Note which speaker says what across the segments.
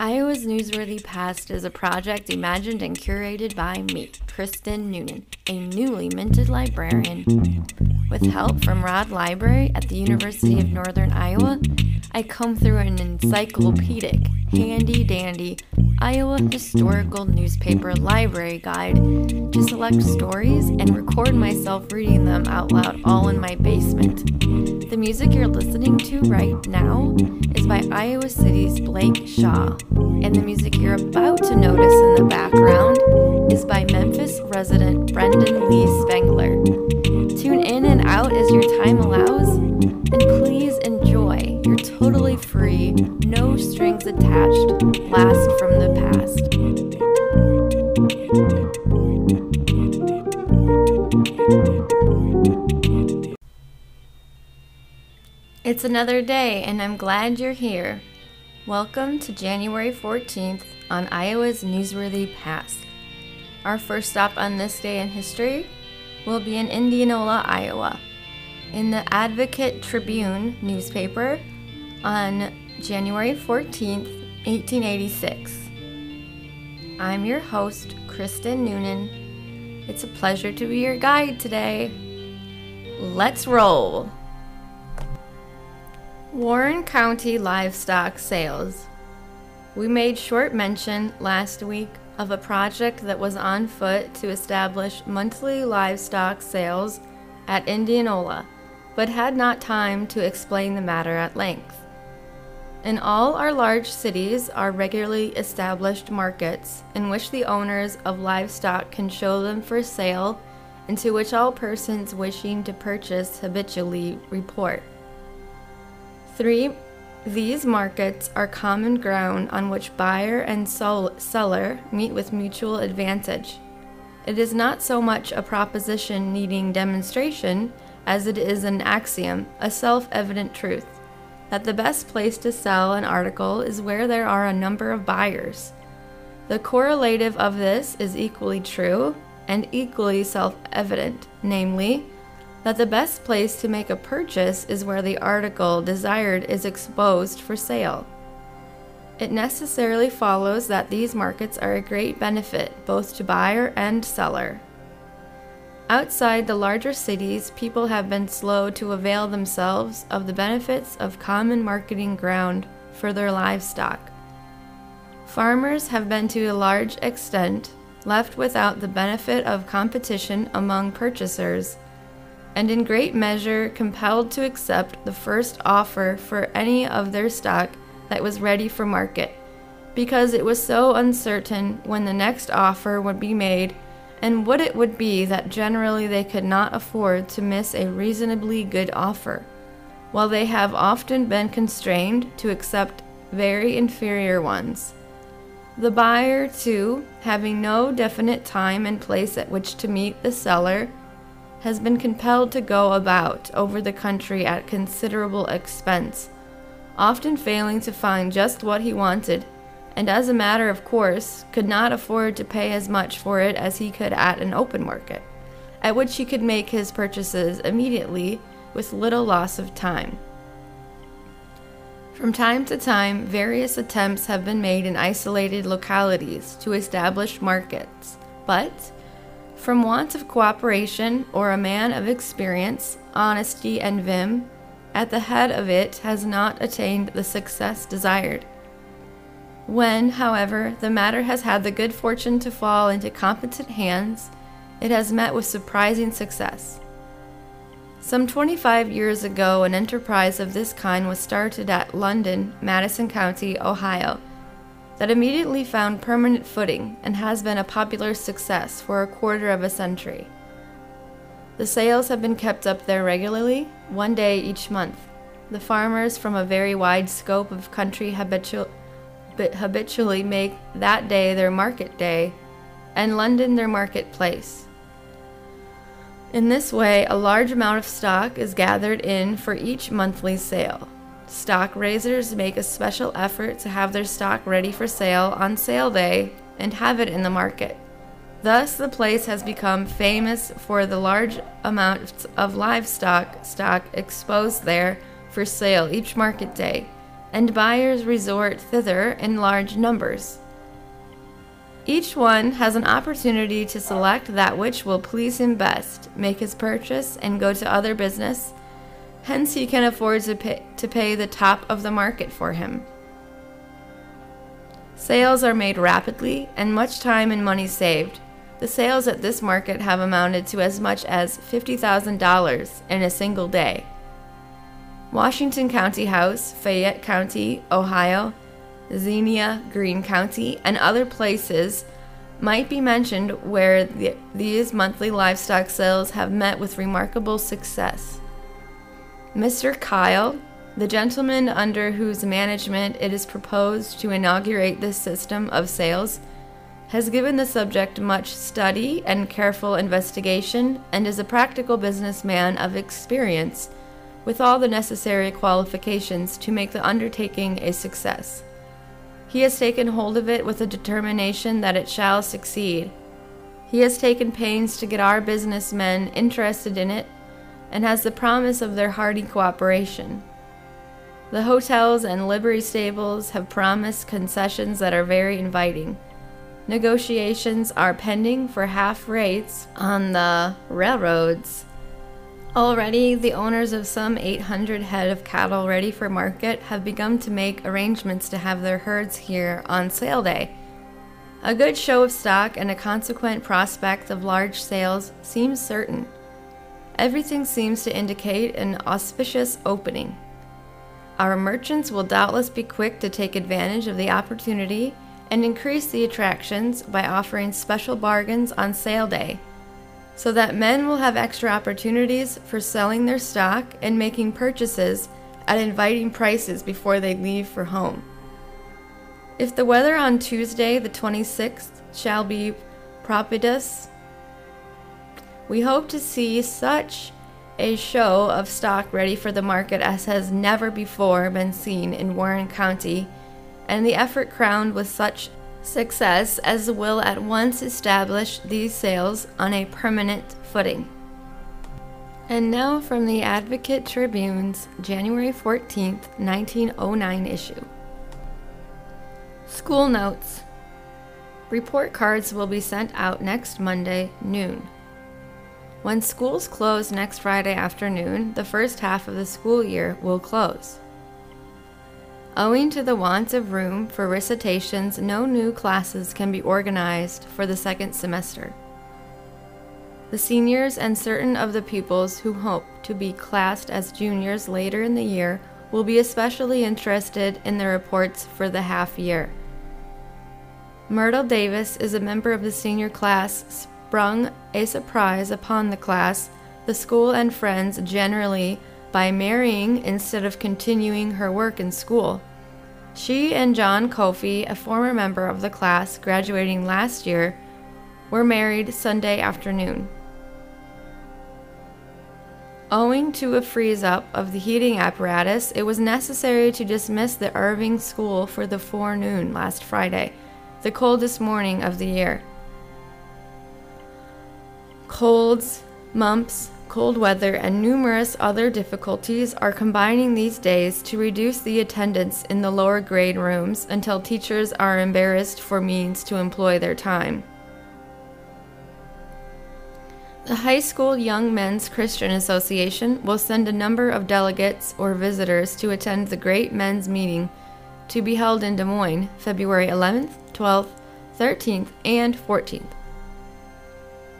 Speaker 1: Iowa's Newsworthy Past is a project imagined and curated by me, Kristen Noonan, a newly minted librarian. With help from Rod Library at the University of Northern Iowa, I come through an encyclopedic, handy dandy Iowa historical newspaper library guide to select stories and record myself reading them out loud all in my basement. The music you're listening to right now is by Iowa City's Blake Shaw, and the music you're about to notice in the background is by Memphis resident Brendan Lee Spengler. Out as your time allows, and please enjoy your totally free, no strings attached blast from the past. It's another day, and I'm glad you're here. Welcome to January 14th on Iowa's Newsworthy Past. Our first stop on this day in history will be in Indianola, Iowa. In the Advocate Tribune newspaper on January 14th, 1886. I'm your host, Kristen Noonan. It's a pleasure to be your guide today. Let's roll. Warren County livestock sales. We made short mention last week of a project that was on foot to establish monthly livestock sales at Indianola, but had not time to explain the matter at length. In all our large cities are regularly established markets in which the owners of livestock can show them for sale and to which all persons wishing to purchase habitually report. Three, these markets are common ground on which buyer and seller meet with mutual advantage. It is not so much a proposition needing demonstration as it is an axiom, a self evident truth, that the best place to sell an article is where there are a number of buyers. The correlative of this is equally true and equally self evident, namely, that the best place to make a purchase is where the article desired is exposed for sale. It necessarily follows that these markets are a great benefit both to buyer and seller. Outside the larger cities, people have been slow to avail themselves of the benefits of common marketing ground for their livestock. Farmers have been to a large extent left without the benefit of competition among purchasers and in great measure compelled to accept the first offer for any of their stock that was ready for market, because it was so uncertain when the next offer would be made and what it would be that generally they could not afford to miss a reasonably good offer, while they have often been constrained to accept very inferior ones. The buyer, too, having no definite time and place at which to meet the seller, has been compelled to go about over the country at considerable expense, often failing to find just what he wanted, and as a matter of course, could not afford to pay as much for it as he could at an open market, at which he could make his purchases immediately with little loss of time. From time to time, various attempts have been made in isolated localities to establish markets, but from want of cooperation or a man of experience, honesty, and vim, at the head of it has not attained the success desired. When, however, the matter has had the good fortune to fall into competent hands, it has met with surprising success. Some 25 years ago, an enterprise of this kind was started at London, Madison County, Ohio that immediately found permanent footing and has been a popular success for a quarter of a century. The sales have been kept up there regularly, one day each month. The farmers from a very wide scope of country habitu- habitually make that day their market day, and London their marketplace. In this way, a large amount of stock is gathered in for each monthly sale. Stock raisers make a special effort to have their stock ready for sale on sale day and have it in the market. Thus, the place has become famous for the large amounts of livestock stock exposed there for sale each market day, and buyers resort thither in large numbers. Each one has an opportunity to select that which will please him best, make his purchase, and go to other business. Hence, he can afford to pay, to pay the top of the market for him. Sales are made rapidly, and much time and money saved. The sales at this market have amounted to as much as $50,000 in a single day. Washington Court House, Fayette County, Ohio, Xenia, Greene County, and other places might be mentioned where the, these monthly livestock sales have met with remarkable success. Mr. Kyle, the gentleman under whose management it is proposed to inaugurate this system of sales, has given the subject much study and careful investigation and is a practical businessman of experience with all the necessary qualifications to make the undertaking a success. He has taken hold of it with a determination that it shall succeed. He has taken pains to get our businessmen interested in it and has the promise of their hearty cooperation. The hotels and livery stables have promised concessions that are very inviting. Negotiations are pending for half rates on the railroads Already, the owners of some 800 head of cattle ready for market have begun to make arrangements to have their herds here on sale day. A good show of stock and a consequent prospect of large sales seems certain. Everything seems to indicate an auspicious opening. Our merchants will doubtless be quick to take advantage of the opportunity and increase the attractions by offering special bargains on sale day so that men will have extra opportunities for selling their stock and making purchases at inviting prices before they leave for home. If the weather on Tuesday, the 26th, shall be propitious, we hope to see such a show of stock ready for the market as has never before been seen in Warren County, and the effort crowned with such success as will at once establish these sales on a permanent footing. And now from the Advocate Tribune's January 14th, 1909 issue. School Notes Report cards will be sent out next Monday, noon. When schools close next Friday afternoon, the first half of the school year will close. Owing to the want of room for recitations, no new classes can be organized for the second semester. The seniors and certain of the pupils who hope to be classed as juniors later in the year will be especially interested in the reports for the half year. Myrtle Davis is a member of the senior class, sprung a surprise upon the class, the school, and friends generally by marrying instead of continuing her work in school. She and John Kofi, a former member of the class graduating last year, were married Sunday afternoon. Owing to a freeze up of the heating apparatus, it was necessary to dismiss the Irving School for the forenoon last Friday, the coldest morning of the year. Colds, mumps, cold weather, and numerous other difficulties are combining these days to reduce the attendance in the lower grade rooms until teachers are embarrassed for means to employ their time. The High School Young Men's Christian Association will send a number of delegates or visitors to attend the Great Men's Meeting to be held in Des Moines February 11th, 12th, 13th, and 14th.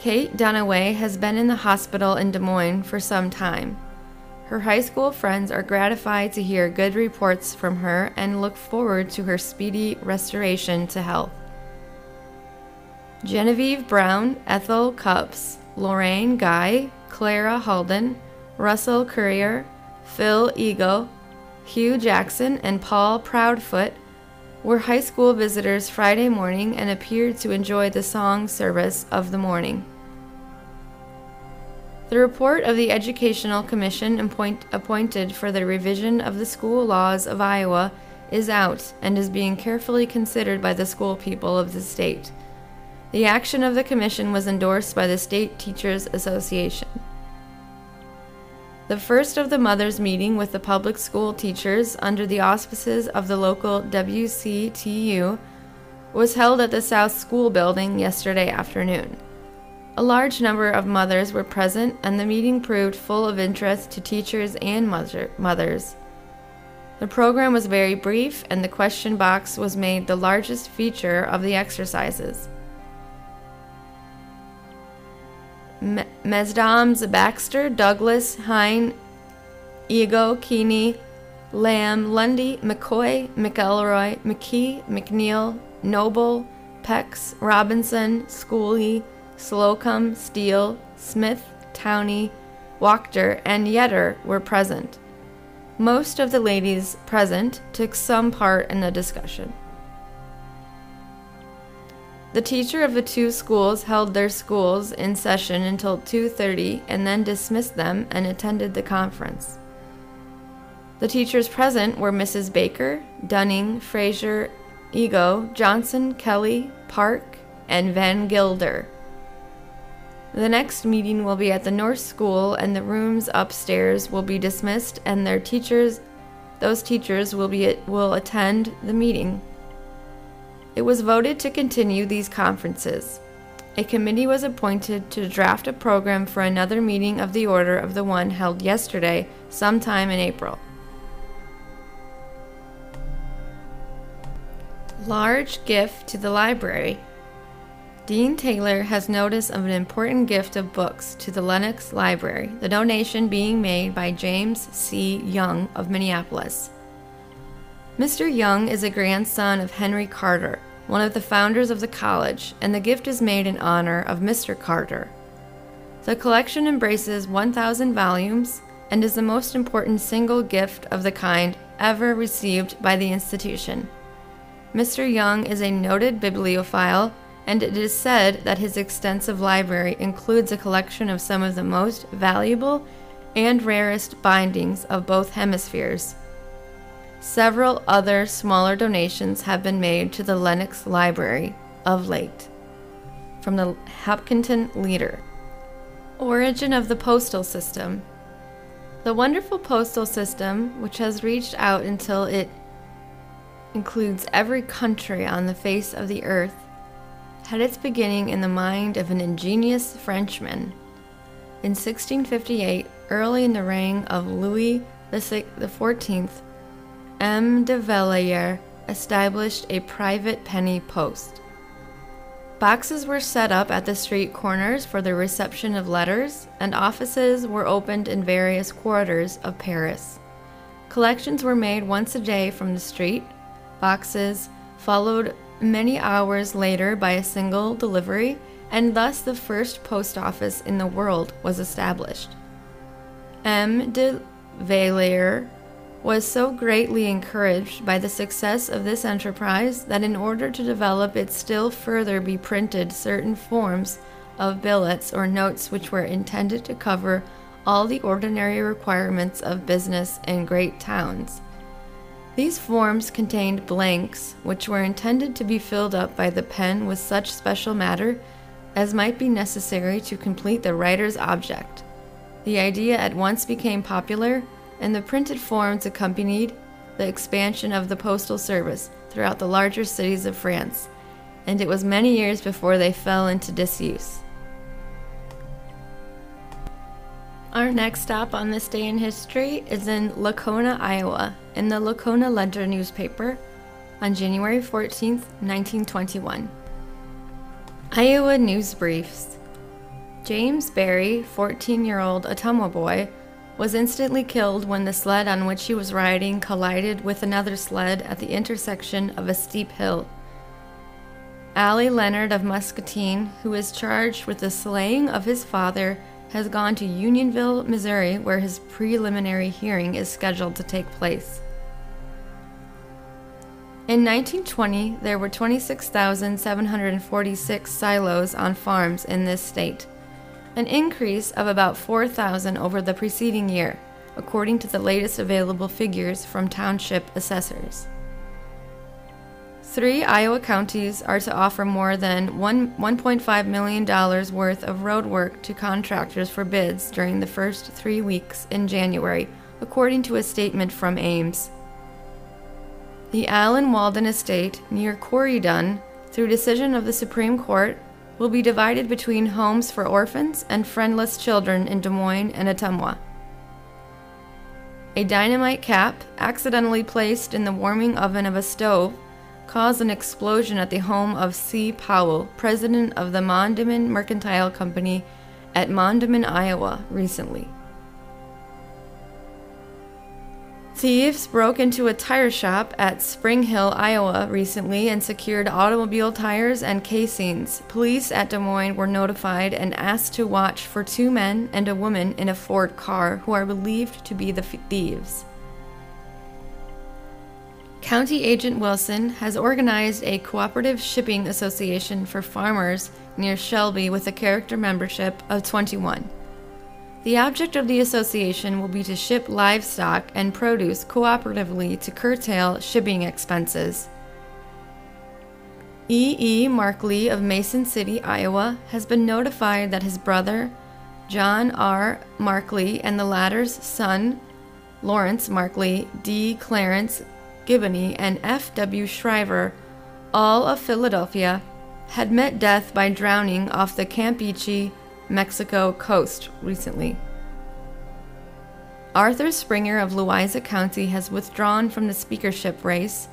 Speaker 1: Kate Dunaway has been in the hospital in Des Moines for some time. Her high school friends are gratified to hear good reports from her and look forward to her speedy restoration to health. Genevieve Brown, Ethel Cups, Lorraine Guy, Clara Halden, Russell Courier, Phil Ego, Hugh Jackson, and Paul Proudfoot were high school visitors Friday morning and appeared to enjoy the song service of the morning. The report of the Educational Commission appoint, appointed for the revision of the school laws of Iowa is out and is being carefully considered by the school people of the state. The action of the Commission was endorsed by the State Teachers Association. The first of the mothers' meeting with the public school teachers under the auspices of the local WCTU was held at the South School building yesterday afternoon. A large number of mothers were present, and the meeting proved full of interest to teachers and mother- mothers. The program was very brief, and the question box was made the largest feature of the exercises. Mesdames Baxter, Douglas, Hine, Ego, Keeney, Lamb, Lundy, McCoy, McElroy, McKee, McNeil, Noble, Pex, Robinson, Schooley, Slocum, Steele, Smith, Towney, Wachter, and Yetter were present. Most of the ladies present took some part in the discussion. The teacher of the two schools held their schools in session until 2:30 and then dismissed them and attended the conference. The teachers present were Mrs. Baker, Dunning, Fraser, Ego, Johnson, Kelly, Park, and Van Gilder. The next meeting will be at the North School and the rooms upstairs will be dismissed and their teachers those teachers will be will attend the meeting. It was voted to continue these conferences. A committee was appointed to draft a program for another meeting of the order of the one held yesterday, sometime in April. Large gift to the library. Dean Taylor has notice of an important gift of books to the Lenox Library, the donation being made by James C. Young of Minneapolis. Mr. Young is a grandson of Henry Carter, one of the founders of the college, and the gift is made in honor of Mr. Carter. The collection embraces 1,000 volumes and is the most important single gift of the kind ever received by the institution. Mr. Young is a noted bibliophile, and it is said that his extensive library includes a collection of some of the most valuable and rarest bindings of both hemispheres. Several other smaller donations have been made to the Lenox Library of late. From the Hopkinton Leader Origin of the Postal System The wonderful postal system, which has reached out until it includes every country on the face of the earth, had its beginning in the mind of an ingenious Frenchman. In 1658, early in the reign of Louis XIV, M. de Valliere established a private penny post. Boxes were set up at the street corners for the reception of letters, and offices were opened in various quarters of Paris. Collections were made once a day from the street. Boxes followed many hours later by a single delivery, and thus the first post office in the world was established. M. de Valliere was so greatly encouraged by the success of this enterprise that in order to develop it still further be printed certain forms of billets or notes which were intended to cover all the ordinary requirements of business in great towns. These forms contained blanks which were intended to be filled up by the pen with such special matter as might be necessary to complete the writer's object. The idea at once became popular and the printed forms accompanied the expansion of the postal service throughout the larger cities of France, and it was many years before they fell into disuse. Our next stop on this day in history is in Lacona, Iowa, in the Lacona Ledger newspaper on January 14, 1921. Iowa News Briefs James Barry, 14 year old Ottumwa boy, was instantly killed when the sled on which he was riding collided with another sled at the intersection of a steep hill. Allie Leonard of Muscatine, who is charged with the slaying of his father, has gone to Unionville, Missouri, where his preliminary hearing is scheduled to take place. In 1920, there were 26,746 silos on farms in this state an increase of about 4,000 over the preceding year, according to the latest available figures from township assessors. Three Iowa counties are to offer more than one, $1.5 million worth of road work to contractors for bids during the first three weeks in January, according to a statement from Ames. The Allen Walden Estate near Corydon, through decision of the Supreme Court, will be divided between homes for orphans and friendless children in Des Moines and Ottumwa. A dynamite cap, accidentally placed in the warming oven of a stove, caused an explosion at the home of C. Powell, president of the Mondamin Mercantile Company at Mondamin, Iowa, recently. Thieves broke into a tire shop at Spring Hill, Iowa recently and secured automobile tires and casings. Police at Des Moines were notified and asked to watch for two men and a woman in a Ford car who are believed to be the thieves. County Agent Wilson has organized a cooperative shipping association for farmers near Shelby with a character membership of 21. The object of the association will be to ship livestock and produce cooperatively to curtail shipping expenses. E. E. Markley of Mason City, Iowa, has been notified that his brother, John R. Markley, and the latter's son, Lawrence Markley, D. Clarence Gibney, and F.W. Shriver, all of Philadelphia, had met death by drowning off the Campeche, Mexico coast recently. Arthur Springer of Louisa County has withdrawn from the speakership race,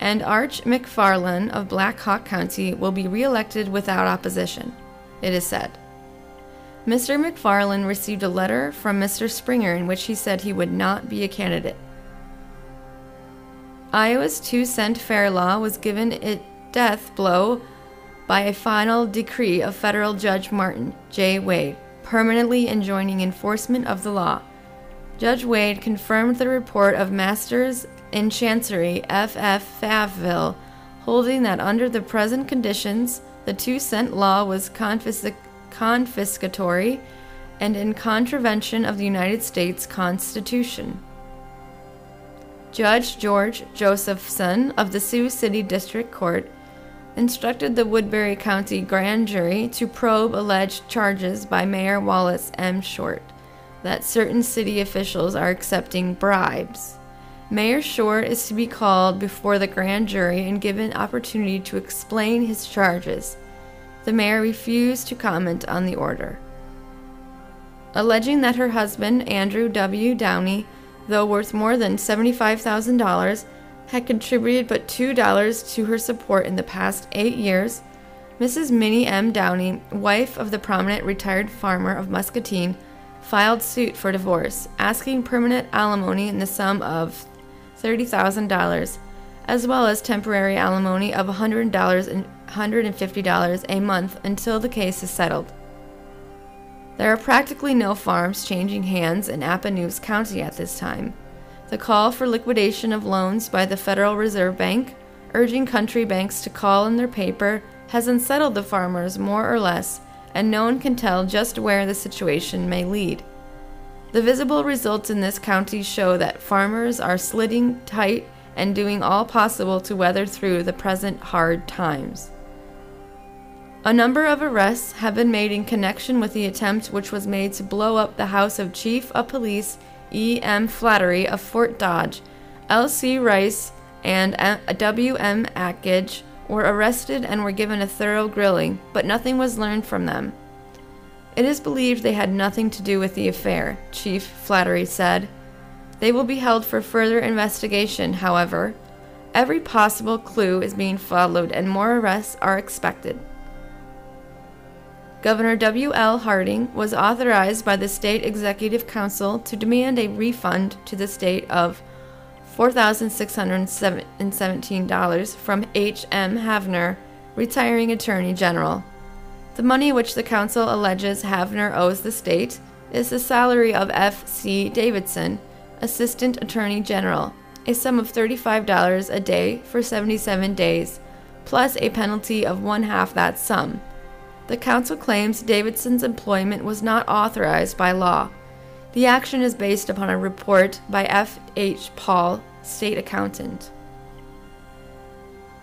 Speaker 1: and Arch McFarland of Black Hawk County will be reelected without opposition, it is said. Mr. McFarland received a letter from Mr. Springer in which he said he would not be a candidate. Iowa's two cent fare law was given a death blow by a final decree of federal Judge Martin J. Wade, permanently enjoining enforcement of the law. Judge Wade confirmed the report of Masters in Chancery F. F. Faville, holding that under the present conditions, the two cent law was confisc- confiscatory and in contravention of the United States Constitution. Judge George Josephson of the Sioux City District Court instructed the Woodbury County Grand Jury to probe alleged charges by Mayor Wallace M. Short that certain city officials are accepting bribes. Mayor Short is to be called before the grand jury and given opportunity to explain his charges. The mayor refused to comment on the order. Alleging that her husband, Andrew W. Downey, though worth more than $75,000, had contributed but $2 to her support in the past eight years, Mrs. Minnie M. Downey, wife of the prominent retired farmer of Muscatine, filed suit for divorce, asking permanent alimony in the sum of $30,000, as well as temporary alimony of $100 and $150 a month until the case is settled. There are practically no farms changing hands in Appanoose County at this time. The call for liquidation of loans by the Federal Reserve Bank, urging country banks to call in their paper, has unsettled the farmers more or less, and no one can tell just where the situation may lead. The visible results in this county show that farmers are slitting tight and doing all possible to weather through the present hard times. A number of arrests have been made in connection with the attempt which was made to blow up the house of Chief of Police E. M. Flattery of Fort Dodge. L. C. Rice and W. M. Atkidge were arrested and were given a thorough grilling, but nothing was learned from them. It is believed they had nothing to do with the affair, Chief Flattery said. They will be held for further investigation, however. Every possible clue is being followed and more arrests are expected. Governor W. L. Harding was authorized by the State Executive Council to demand a refund to the state of $4,617 from H. M. Havner, retiring Attorney General. The money which the council alleges Havner owes the state is the salary of F. C. Davidson, Assistant Attorney General, a sum of $35 a day for 77 days, plus a penalty of one half that sum. The council claims Davidson's employment was not authorized by law. The action is based upon a report by F. H. Paul, state accountant.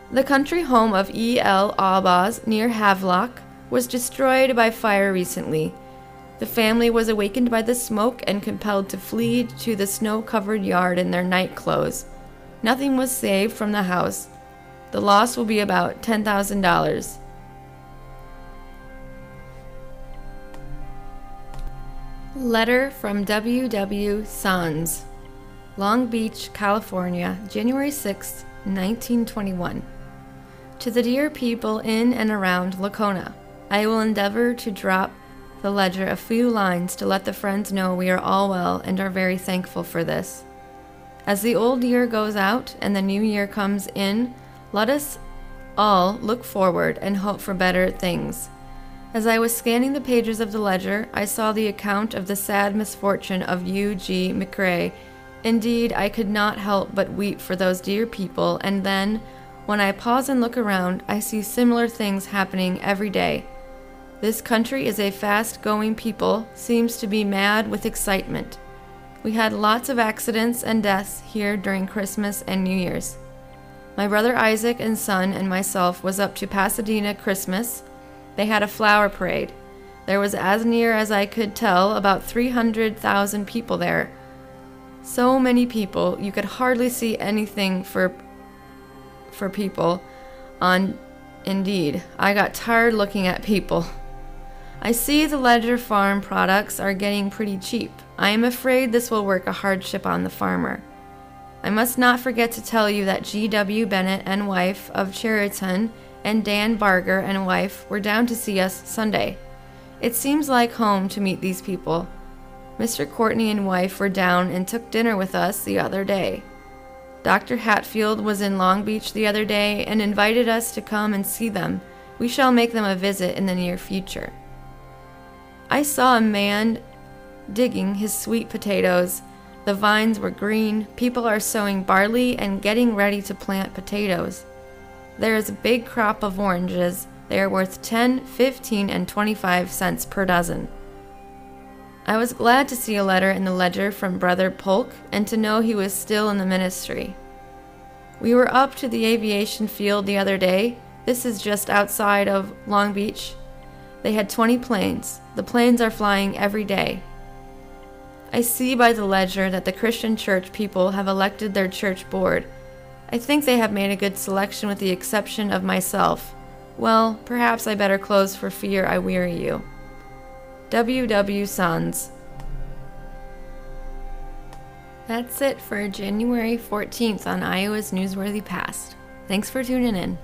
Speaker 1: The country home of E. L. Abbas near Havelock was destroyed by fire recently. The family was awakened by the smoke and compelled to flee to the snow covered yard in their night clothes. Nothing was saved from the house. The loss will be about $10,000. Letter from W. W. Sons, Long Beach, California, January 6, 1921. To the dear people in and around Lacona, I will endeavor to drop the ledger a few lines to let the friends know we are all well and are very thankful for this. As the old year goes out and the new year comes in, let us all look forward and hope for better things. As I was scanning the pages of the ledger, I saw the account of the sad misfortune of U. G. McRae. Indeed, I could not help but weep for those dear people, and then, when I pause and look around, I see similar things happening every day. This country is a fast going people, seems to be mad with excitement. We had lots of accidents and deaths here during Christmas and New Year's. My brother Isaac and son and myself was up to Pasadena Christmas they had a flower parade. There was, as near as I could tell, about 300,000 people there. So many people, you could hardly see anything for for people on Indeed. I got tired looking at people. I see the Ledger Farm products are getting pretty cheap. I am afraid this will work a hardship on the farmer. I must not forget to tell you that G.W. Bennett and wife of Chariton and Dan Barger and wife were down to see us Sunday. It seems like home to meet these people. Mr. Courtney and wife were down and took dinner with us the other day. Dr. Hatfield was in Long Beach the other day and invited us to come and see them. We shall make them a visit in the near future. I saw a man digging his sweet potatoes. The vines were green. People are sowing barley and getting ready to plant potatoes. There is a big crop of oranges. They are worth 10, 15, and 25 cents per dozen. I was glad to see a letter in the ledger from Brother Polk and to know he was still in the ministry. We were up to the aviation field the other day. This is just outside of Long Beach. They had 20 planes. The planes are flying every day. I see by the ledger that the Christian church people have elected their church board I think they have made a good selection with the exception of myself. Well, perhaps I better close for fear I weary you. W. W. Sons. That's it for January 14th on Iowa's Newsworthy Past. Thanks for tuning in.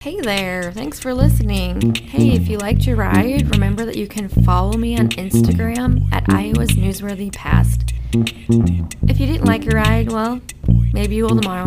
Speaker 1: Hey there, thanks for listening. Hey, if you liked your ride, remember that you can follow me on Instagram at Iowa's Newsworthy Past. If you didn't like your ride, well, maybe you will tomorrow.